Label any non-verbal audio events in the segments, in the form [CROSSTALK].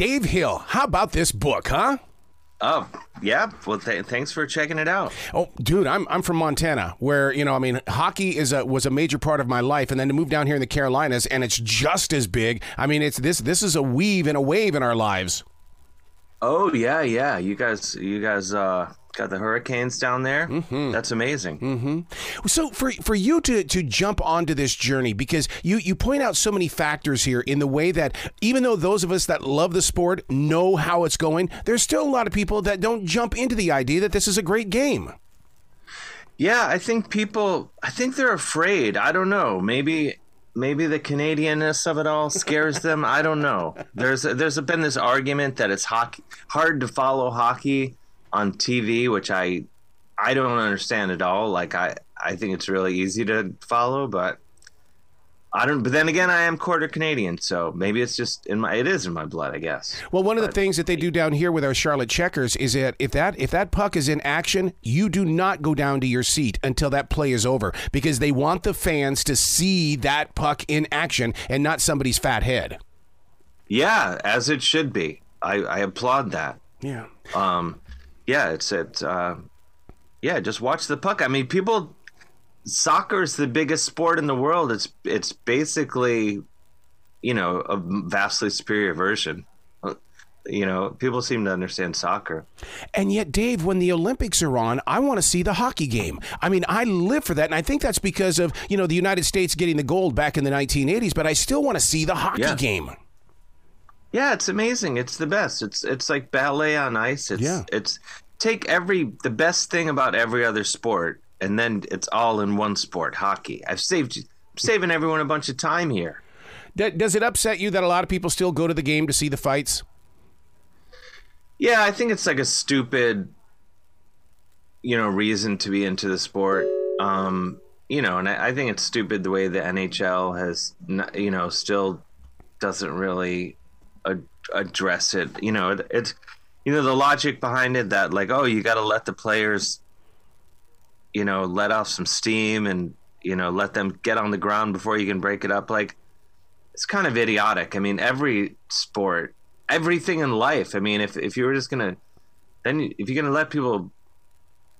Dave Hill, how about this book, huh? Oh, yeah. Well, th- thanks for checking it out. Oh, dude, I'm I'm from Montana, where you know, I mean, hockey is a was a major part of my life, and then to move down here in the Carolinas, and it's just as big. I mean, it's this this is a weave and a wave in our lives. Oh yeah, yeah. You guys, you guys, uh, got the hurricanes down there. Mm-hmm. That's amazing. Mm-hmm. So for for you to to jump onto this journey, because you you point out so many factors here in the way that even though those of us that love the sport know how it's going, there's still a lot of people that don't jump into the idea that this is a great game. Yeah, I think people. I think they're afraid. I don't know. Maybe maybe the Canadianness of it all scares them. I don't know. There's there's been this argument that it's hockey, hard to follow hockey on TV, which I I don't understand at all. Like I I think it's really easy to follow, but I don't. But then again, I am quarter Canadian, so maybe it's just in my. It is in my blood, I guess. Well, one of the things that they do down here with our Charlotte Checkers is that if that if that puck is in action, you do not go down to your seat until that play is over because they want the fans to see that puck in action and not somebody's fat head. Yeah, as it should be. I, I applaud that. Yeah. Um, yeah, it's it. Uh, yeah, just watch the puck. I mean, people soccer is the biggest sport in the world. It's it's basically, you know, a vastly superior version. You know, people seem to understand soccer. And yet, Dave, when the Olympics are on, I want to see the hockey game. I mean, I live for that, and I think that's because of you know the United States getting the gold back in the 1980s. But I still want to see the hockey Yeah. game. Yeah, it's amazing. It's the best. It's it's like ballet on ice. It's Yeah. it's take every the best thing about every other sport and then it's all in one sport, hockey. I've saved I'm saving everyone a bunch of time here. D- does it upset you that a lot of people still go to the game to see the fights? Yeah, I think it's like a stupid you know, reason to be into the sport. Um, you know, and I, I think it's stupid the way the NHL has, you know, still doesn't really ad- address it. You know, it, it's, you know, the logic behind it that like, oh, you got to let the players, you know, let off some steam and you know, let them get on the ground before you can break it up. Like, it's kind of idiotic. I mean, every sport, everything in life. I mean, if if you were just gonna, then if you're gonna let people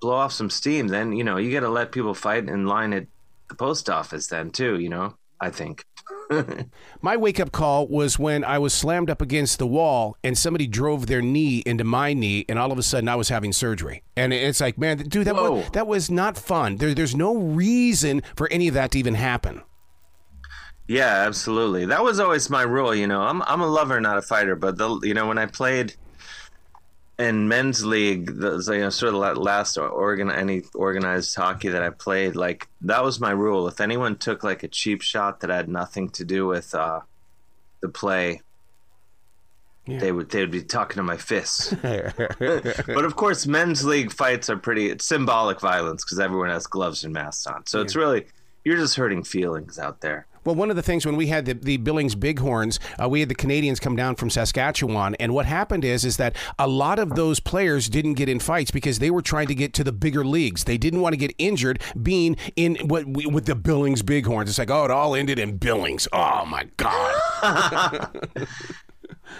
blow off some steam, then you know you got to let people fight in line at the post office. Then too, you know. I think. [LAUGHS] My wake up call was when I was slammed up against the wall and somebody drove their knee into my knee, and all of a sudden I was having surgery. And it's like, man, dude, that Whoa. was, that was not fun. There, there's no reason for any of that to even happen. Yeah, absolutely. That was always my rule. You know, I'm I'm a lover, not a fighter. But the you know when I played in men's league, the you know sort of la- last organ any organized hockey that I played, like that was my rule. If anyone took like a cheap shot that had nothing to do with uh, the play, they would they would be talking to my fists. [LAUGHS] but of course, men's league fights are pretty it's symbolic violence because everyone has gloves and masks on. So it's really you're just hurting feelings out there. Well, one of the things when we had the, the Billings Bighorns, uh, we had the Canadians come down from Saskatchewan, and what happened is is that a lot of those players didn't get in fights because they were trying to get to the bigger leagues. They didn't want to get injured being in what we, with the Billings Bighorns. It's like, oh, it all ended in Billings. Oh my God! [LAUGHS] [LAUGHS]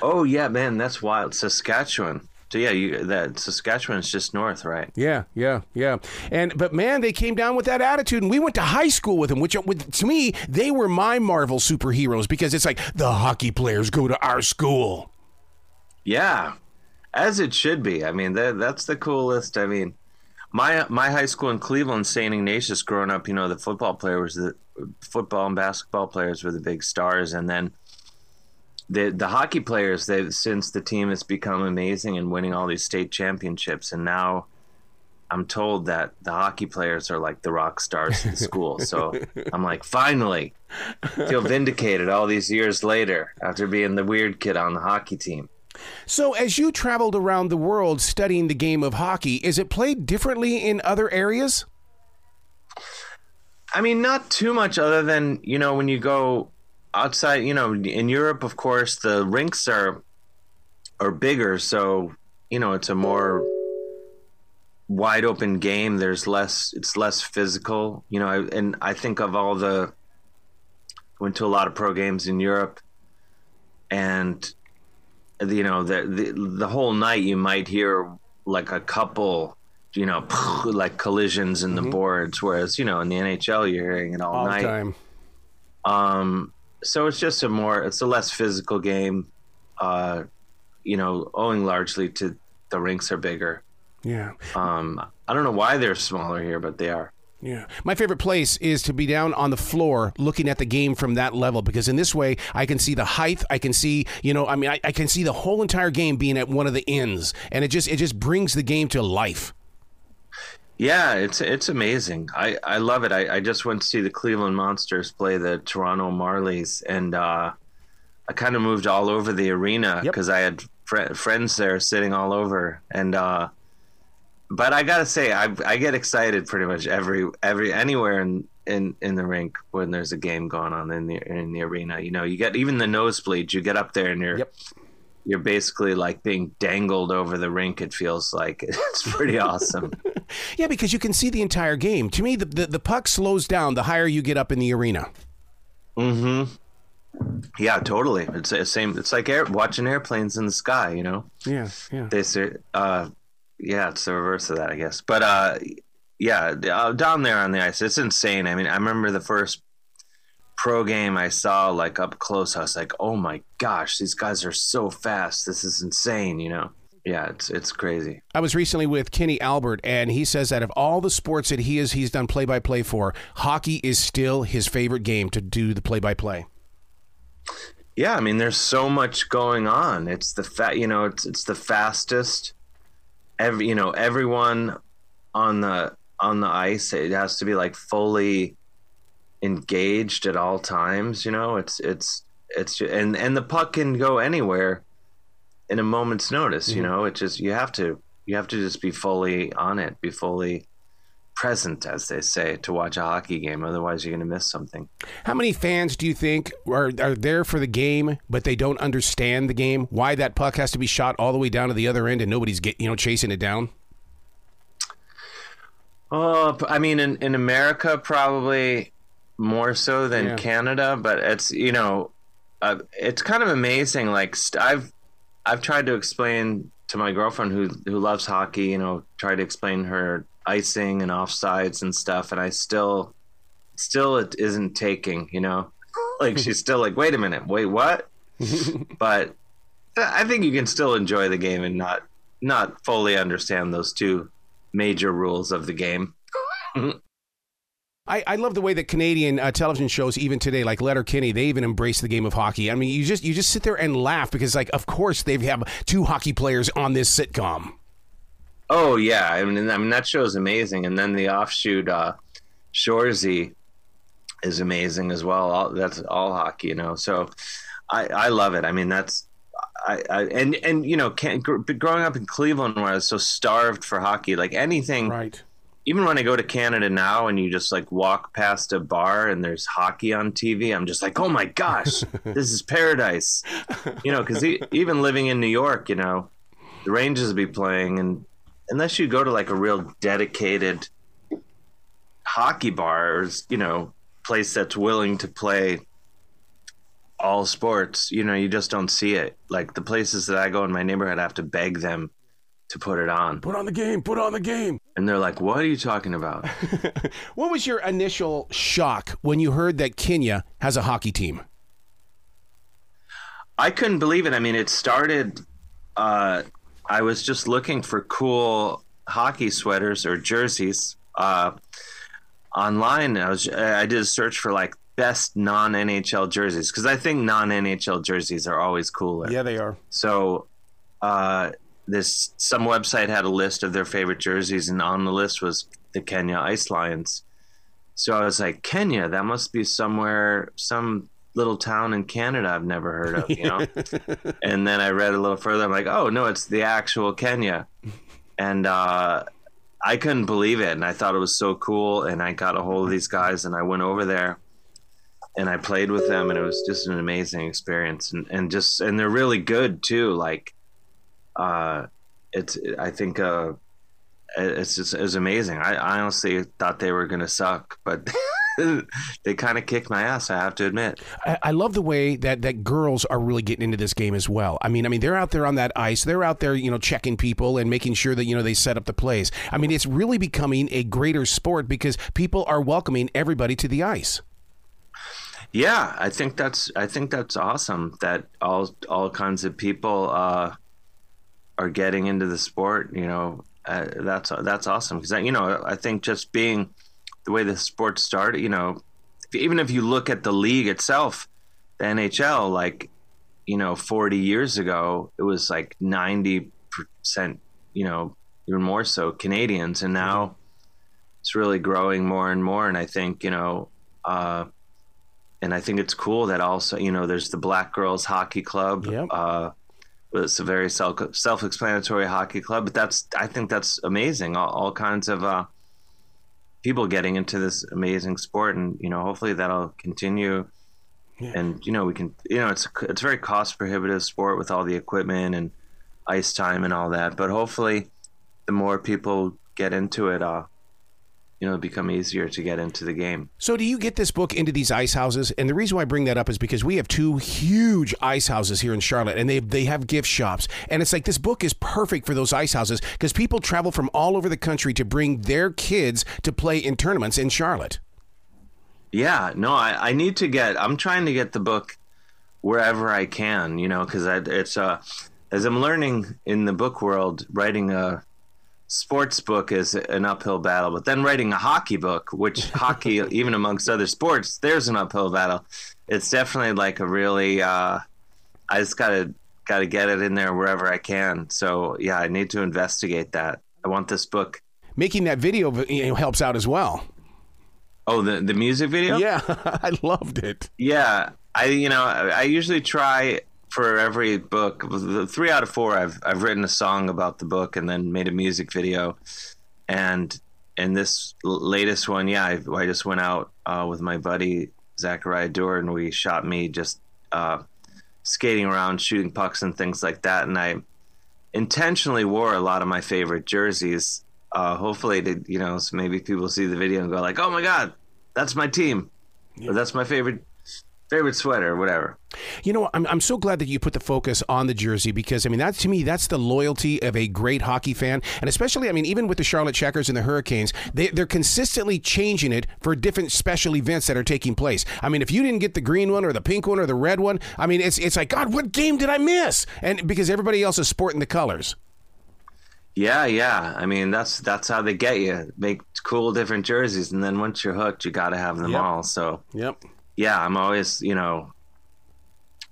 Oh yeah, man, that's wild. Saskatchewan. So yeah, you that Saskatchewan's just north, right? Yeah, yeah, yeah. And but man, they came down with that attitude, and we went to high school with them. Which, uh, with, to me, they were my Marvel superheroes because it's like the hockey players go to our school. Yeah, as it should be. I mean, that that's the coolest. I mean, my my high school in Cleveland, St. Ignatius, growing up, you know, the football player was the football and basketball players were the big stars, and then the the hockey players. They since the team has become amazing and winning all these state championships, and now. I'm told that the hockey players are like the rock stars in school. So [LAUGHS] I'm like, finally, feel vindicated all these years later after being the weird kid on the hockey team. So, as you traveled around the world studying the game of hockey, is it played differently in other areas? I mean, not too much other than, you know, when you go outside, you know, in Europe, of course, the rinks are are bigger, so, you know, it's a more wide open game. There's less it's less physical, you know, I- and I think of all the went to a lot of pro games in Europe and you know the, the the whole night you might hear like a couple you know [LAUGHS] like collisions in the mm-hmm. boards whereas you know in the NHL you're hearing it all, all night time. um so it's just a more it's a less physical game uh you know owing largely to the rinks are bigger yeah um i don't know why they're smaller here but they are yeah. My favorite place is to be down on the floor looking at the game from that level because in this way I can see the height. I can see, you know, I mean, I, I can see the whole entire game being at one of the ends and it just, it just brings the game to life. Yeah, it's it's amazing. I, I love it. I, I just went to see the Cleveland Monsters play the Toronto Marlies, and uh, I kind of moved all over the arena because yep. I had fr- friends there sitting all over, and uh, but I gotta say, I I get excited pretty much every every anywhere in in in the rink when there's a game going on in the in the arena. You know, you get even the nosebleeds. You get up there and you're. Yep. You're basically like being dangled over the rink. It feels like [LAUGHS] it's pretty awesome. [LAUGHS] yeah, because you can see the entire game. To me, the, the, the puck slows down the higher you get up in the arena. Mm-hmm. Yeah, totally. It's the same. It's like air, watching airplanes in the sky. You know. Yeah, yeah. They say, uh, yeah, it's the reverse of that, I guess. But uh, yeah, uh, down there on the ice, it's insane. I mean, I remember the first pro game I saw like up close. I was like, oh my gosh, these guys are so fast. This is insane. You know. Yeah, it's it's crazy. I was recently with Kenny Albert, and he says that of all the sports that he is he's done play by play for, hockey is still his favorite game to do the play by play. Yeah, I mean, there's so much going on. It's the fat, you know, it's it's the fastest every you know everyone on the on the ice it has to be like fully engaged at all times you know? It's it's it's and and the puck can go anywhere in a moment's notice mm-hmm. you know? It just you have to you have to just be fully on it be fully present as they say to watch a hockey game. Otherwise you're going to miss something. How many fans do you think are, are there for the game but they don't understand the game? Why that puck has to be shot all the way down to the other end and nobody's get you know chasing it down? Oh i mean in, in america probably more so than yeah. canada but it's you know uh, it's kind of amazing like st- i've i've tried to explain to my girlfriend who who loves hockey you know try to explain her icing and offsides and stuff, and I still, still it isn't taking. You know, like she's still like, wait a minute, wait, what? [LAUGHS] but I think you can still enjoy the game and not not fully understand those two major rules of the game. [LAUGHS] I, I love the way that Canadian uh, television shows, even today, like Letterkenny, they even embrace the game of hockey. I mean, you just you just sit there and laugh because, like, of course they have two hockey players on this sitcom. Oh yeah, I mean, I mean that show is amazing, and then the offshoot uh, Shoresy is amazing as well. All, that's all hockey, you know. So I, I love it. I mean, that's I, I and and you know, can, growing up in Cleveland where I was so starved for hockey, like anything, right? Even when I go to Canada now and you just like walk past a bar and there's hockey on TV, I'm just like, oh my gosh, [LAUGHS] this is paradise, you know. Because even living in New York, you know, the Rangers will be playing and unless you go to like a real dedicated hockey bars, you know, place that's willing to play all sports, you know, you just don't see it. Like the places that I go in my neighborhood, I have to beg them to put it on. Put on the game. Put on the game. And they're like, "What are you talking about?" [LAUGHS] what was your initial shock when you heard that Kenya has a hockey team? I couldn't believe it. I mean, it started uh, I was just looking for cool hockey sweaters or jerseys uh, online. I was I did a search for like best non NHL jerseys because I think non NHL jerseys are always cooler. Yeah, they are. So uh, this some website had a list of their favorite jerseys, and on the list was the Kenya Ice Lions. So I was like, Kenya, that must be somewhere, some little town in Canada I've never heard of, you know. [LAUGHS] and then I read a little further. I'm like, oh no, it's the actual Kenya, and uh, I couldn't believe it, and I thought it was so cool. And I got a hold of these guys, and I went over there, and I played with them, and it was just an amazing experience, and and just and they're really good too. Like, uh, it's I think uh, it's just it's amazing. I, I honestly thought they were gonna suck, but [LAUGHS] they kind of kicked my ass. I have to admit. I, I, love the way that that girls are really getting into this game as well. I mean, I mean, they're out there on that ice. They're out there, you know, checking people and making sure that you know they set up the plays. I mean, it's really becoming a greater sport because people are welcoming everybody to the ice. Yeah, I think that's I think that's awesome that all all kinds of people uh, are getting into the sport. You know, uh, that's that's awesome because you know I think just being the way the sport started, you know, even if you look at the league itself, the NHL, like you know, 40 years ago, it was like 90 percent, you know, even more so Canadians, and now it's really growing more and more. And I think you know. Uh, and I think it's cool that also you know there's the Black Girls Hockey Club. Yep. Uh, it's a very self self-explanatory hockey club, but that's I think that's amazing. All, all kinds of uh, people getting into this amazing sport, and you know hopefully that'll continue. Yeah. And you know we can you know it's it's a very cost prohibitive sport with all the equipment and ice time and all that, but hopefully the more people get into it, uh, you know, become easier to get into the game. So, do you get this book into these ice houses? And the reason why I bring that up is because we have two huge ice houses here in Charlotte, and they they have gift shops. And it's like this book is perfect for those ice houses because people travel from all over the country to bring their kids to play in tournaments in Charlotte. Yeah, no, I, I need to get. I'm trying to get the book wherever I can, you know, because it's uh, as I'm learning in the book world, writing a sports book is an uphill battle, but then writing a hockey book, which [LAUGHS] hockey, even amongst other sports, there's an uphill battle. It's definitely like a really. Uh, I just gotta gotta get it in there wherever I can. So yeah, I need to investigate that. I want this book. Making that video you know, helps out as well. Oh, the the music video. Yeah, [LAUGHS] I loved it. Yeah, I you know I, I usually try for every book, three out of four, I've I've written a song about the book and then made a music video, and in this latest one, yeah, I, I just went out uh, with my buddy Zachariah Doer and we shot me just uh, skating around, shooting pucks and things like that, and I intentionally wore a lot of my favorite jerseys. Uh, hopefully, to, you know, so maybe people see the video and go like, "Oh my god, that's my team," yeah. or "That's my favorite favorite sweater, whatever. You know, I'm, I'm so glad that you put the focus on the jersey because, I mean, that to me, that's the loyalty of a great hockey fan. And especially, I mean, even with the Charlotte Checkers and the Hurricanes, they, they're consistently changing it for different special events that are taking place. I mean, if you didn't get the green one or the pink one or the red one, I mean, it's, it's like, God, what game did I miss? And because everybody else is sporting the colors. Yeah, yeah. I mean, that's that's how they get you. Make cool different jerseys, and then once you're hooked, you got to have them yep. all. So, yep yeah, I'm always, you know,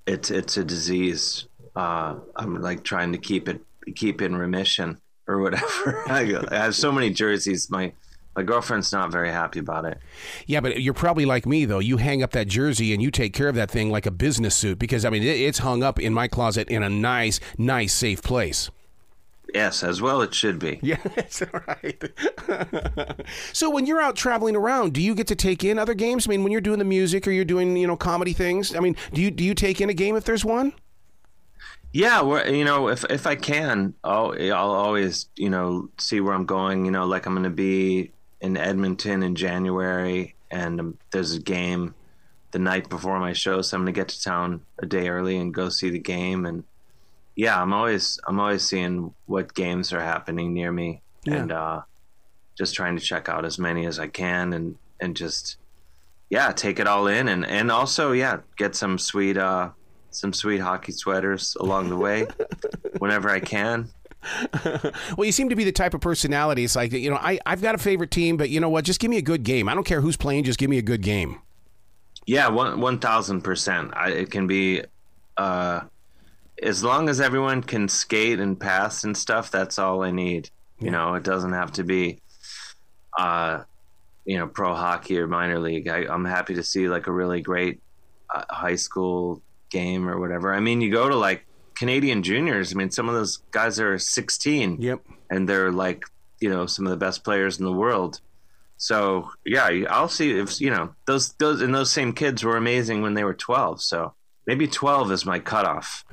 it's it's a disease. Uh, I'm like trying to keep it keep in remission or whatever. [LAUGHS] I, have so many jerseys. My my girlfriend's not very happy about it. Yeah, but you're probably like me though. You hang up that jersey and you take care of that thing like a business suit because I mean it's hung up in my closet in a nice, nice, safe place. Yes, as well it should be. Yeah, [LAUGHS] that's right. [LAUGHS] so when you're out traveling around, do you get to take in other games? I mean, when you're doing the music or you're doing, you know, comedy things, I mean, do you do you take in a game if there's one? Yeah, well, you know, if if I can, I'll I'll always, you know, see where I'm going, you know, like I'm going to be in Edmonton in January and um, there's a game the night before my show, so I'm going to get to town a day early and go see the game and yeah, I'm always I'm always seeing what games are happening near me, yeah. and uh, just trying to check out as many as I can, and and just yeah, take it all in, and and also yeah, get some sweet uh, some sweet hockey sweaters along the way, [LAUGHS] whenever I can. well, you seem to be the type of personality. It's like you know, I I've got a favorite team, but you know what? Just give me a good game. I don't care who's playing. Just give me a good game. Yeah, one one thousand percent. It can be. Uh, as long as everyone can skate and pass and stuff, that's all I need. You know, it doesn't have to be, uh, you know, pro hockey or minor league. I, am happy to see like a really great uh, high school game or whatever. I mean, you go to like Canadian juniors. I mean, some of those guys are 16. Yep. And they're like, you know, some of the best players in the world. So yeah, I'll see if you know those those and those same kids were amazing when they were 12. So maybe 12 is my cutoff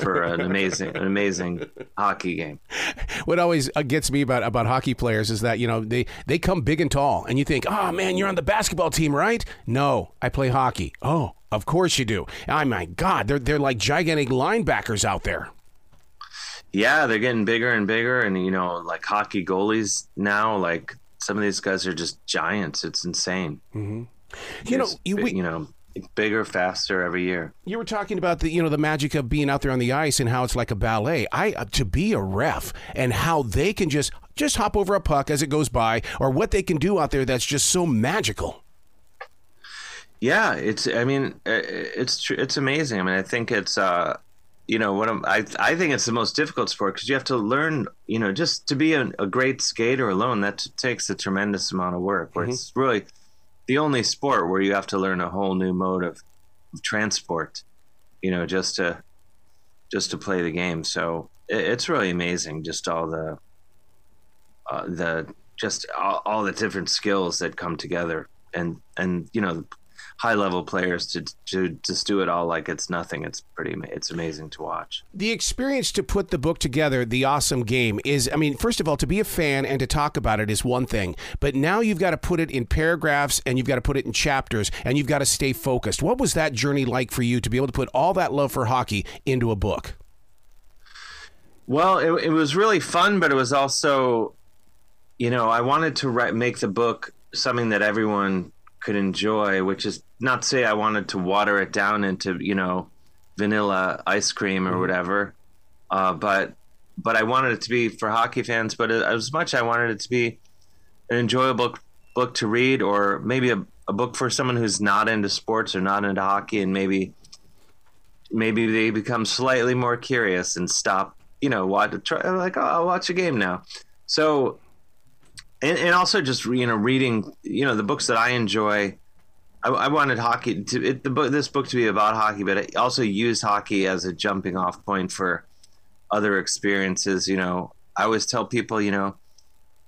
for an [LAUGHS] amazing an amazing hockey game. What always uh, gets me about about hockey players is that you know they they come big and tall and you think oh man you're on the basketball team right? No i play hockey. Oh of course you do. Oh my god they're they're like gigantic linebackers out there. Yeah they're getting bigger and bigger and you know like hockey goalies now like some of these guys are just giants. It's insane. Mm-hmm. you know you, we, you know bigger, faster every year. You were talking about the you know the magic of being out there on the ice and how it's like a ballet. I uh, to be a ref and how they can just just hop over a puck as it goes by, or what they can do out there that's just so magical. Yeah, it's. I mean, uh, it's it's amazing. I mean, I think it's. uh you know what I'm, I I think it's the most difficult sport because you have to learn you know just to be a, a great skater alone that takes a tremendous amount of work where mm-hmm. it's really the only sport where you have to learn a whole new mode of, transport, you know, just to just to play the game. So it, it's really amazing, just all the uh, the just all, all the different skills that come together, and and you know high level players to to just do it all like it's nothing. It's pretty it's amazing to watch. The experience to put the book together, the awesome game is I mean, first of all, to be a fan and to talk about it is one thing, but now you've got to put it in paragraphs and you've got to put it in chapters and you've got to stay focused. What was that journey like for you to be able to put all that love for hockey into a book? Well, it, it was really fun, but it was also, you know, I wanted to write, make the book something that everyone could enjoy, which is not to say I wanted to water it down into you know vanilla ice cream or mm-hmm. whatever, uh, but but I wanted it to be for hockey fans. But as much I wanted it to be an enjoyable book to read, or maybe a, a book for someone who's not into sports or not into hockey, and maybe maybe they become slightly more curious and stop. You know, watch try like oh, I'll watch a game now. So and, and also just you know reading you know the books that I enjoy. I, I wanted hockey to it, the book this book to be about hockey, but I also used hockey as a jumping off point for other experiences. You know, I always tell people, you know,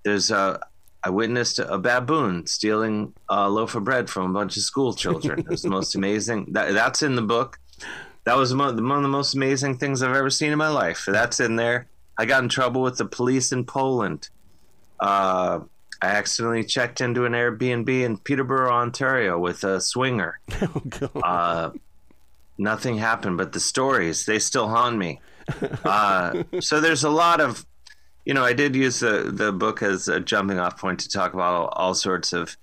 there's a I witnessed a baboon stealing a loaf of bread from a bunch of school children. It was the most [LAUGHS] amazing. That, that's in the book. That was one of the most amazing things I've ever seen in my life. That's in there. I got in trouble with the police in Poland. Uh, I accidentally checked into an Airbnb in Peterborough, Ontario, with a swinger. [LAUGHS] Oh, uh, nothing happened, but the stories they still haunt me. Uh, so there's a lot of, you know, I did use the the book as a jumping off point to talk about all, all sorts of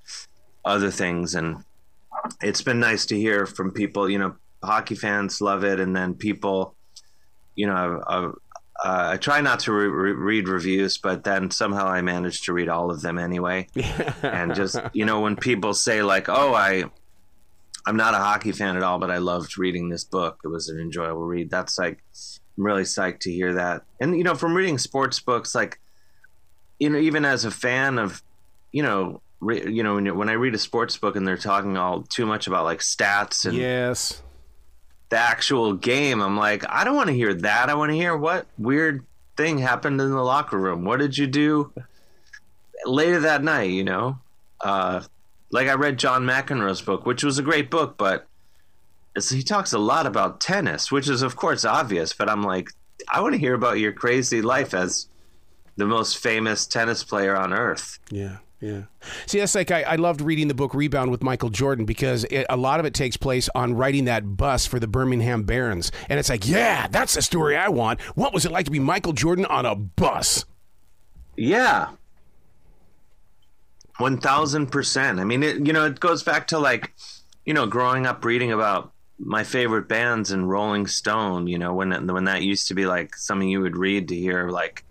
other things, and it's been nice to hear from people. You know, hockey fans love it, and then people, you know, I've, uh, I try not to re- re- read reviews, but then somehow I manage to read all of them anyway. [LAUGHS] and just you know, when people say like, "Oh, I, I'm not a hockey fan at all, but I loved reading this book. It was an enjoyable read." That's like, I'm really psyched to hear that. And you know, from reading sports books, like, you know, even as a fan of, you know, re- you know, when, when I read a sports book and they're talking all too much about like stats and yes the actual game, I'm like, I don't want to hear that. I want to hear what weird thing happened in the locker room. What did you do later that night? You know, uh, like I read John McEnroe's book, which was a great book, but he talks a lot about tennis, which is of course obvious. But I'm like, I want to hear about your crazy life as the most famous tennis player on earth. Yeah. Yeah. See, that's like I, I loved reading the book Rebound with Michael Jordan because it, a lot of it takes place on riding that bus for the Birmingham Barons. And it's like, yeah, that's the story I want. What was it like to be Michael Jordan on a bus? Yeah. 1000%. I mean, it, you know, it goes back to like, you know, growing up reading about my favorite bands and Rolling Stone, you know, when, when that used to be like something you would read to hear like,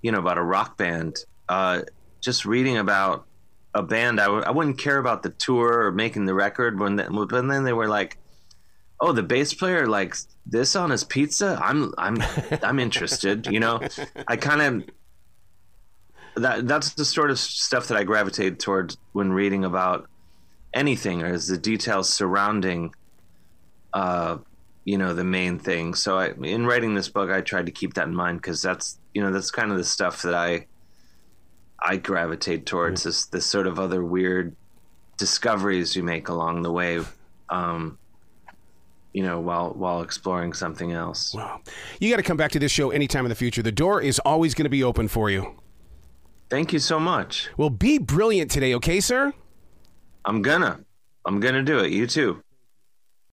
you know, about a rock band. Uh, just reading about a band, I w- I wouldn't care about the tour or making the record when, the, when then they were like, oh, the bass player likes this on his pizza. I'm I'm [LAUGHS] I'm interested. You know, I kind of that that's the sort of stuff that I gravitate towards when reading about anything, or is the details surrounding, uh, you know, the main thing. So I, in writing this book, I tried to keep that in mind because that's you know that's kind of the stuff that I I gravitate towards mm-hmm. this this sort of other weird discoveries you make along the way. Um, you know, while while exploring something else. Wow. You got to come back to this show anytime in the future. The door is always going to be open for you. Thank you so much. Well, be brilliant today, okay, sir? I'm gonna. I'm gonna do it. You too.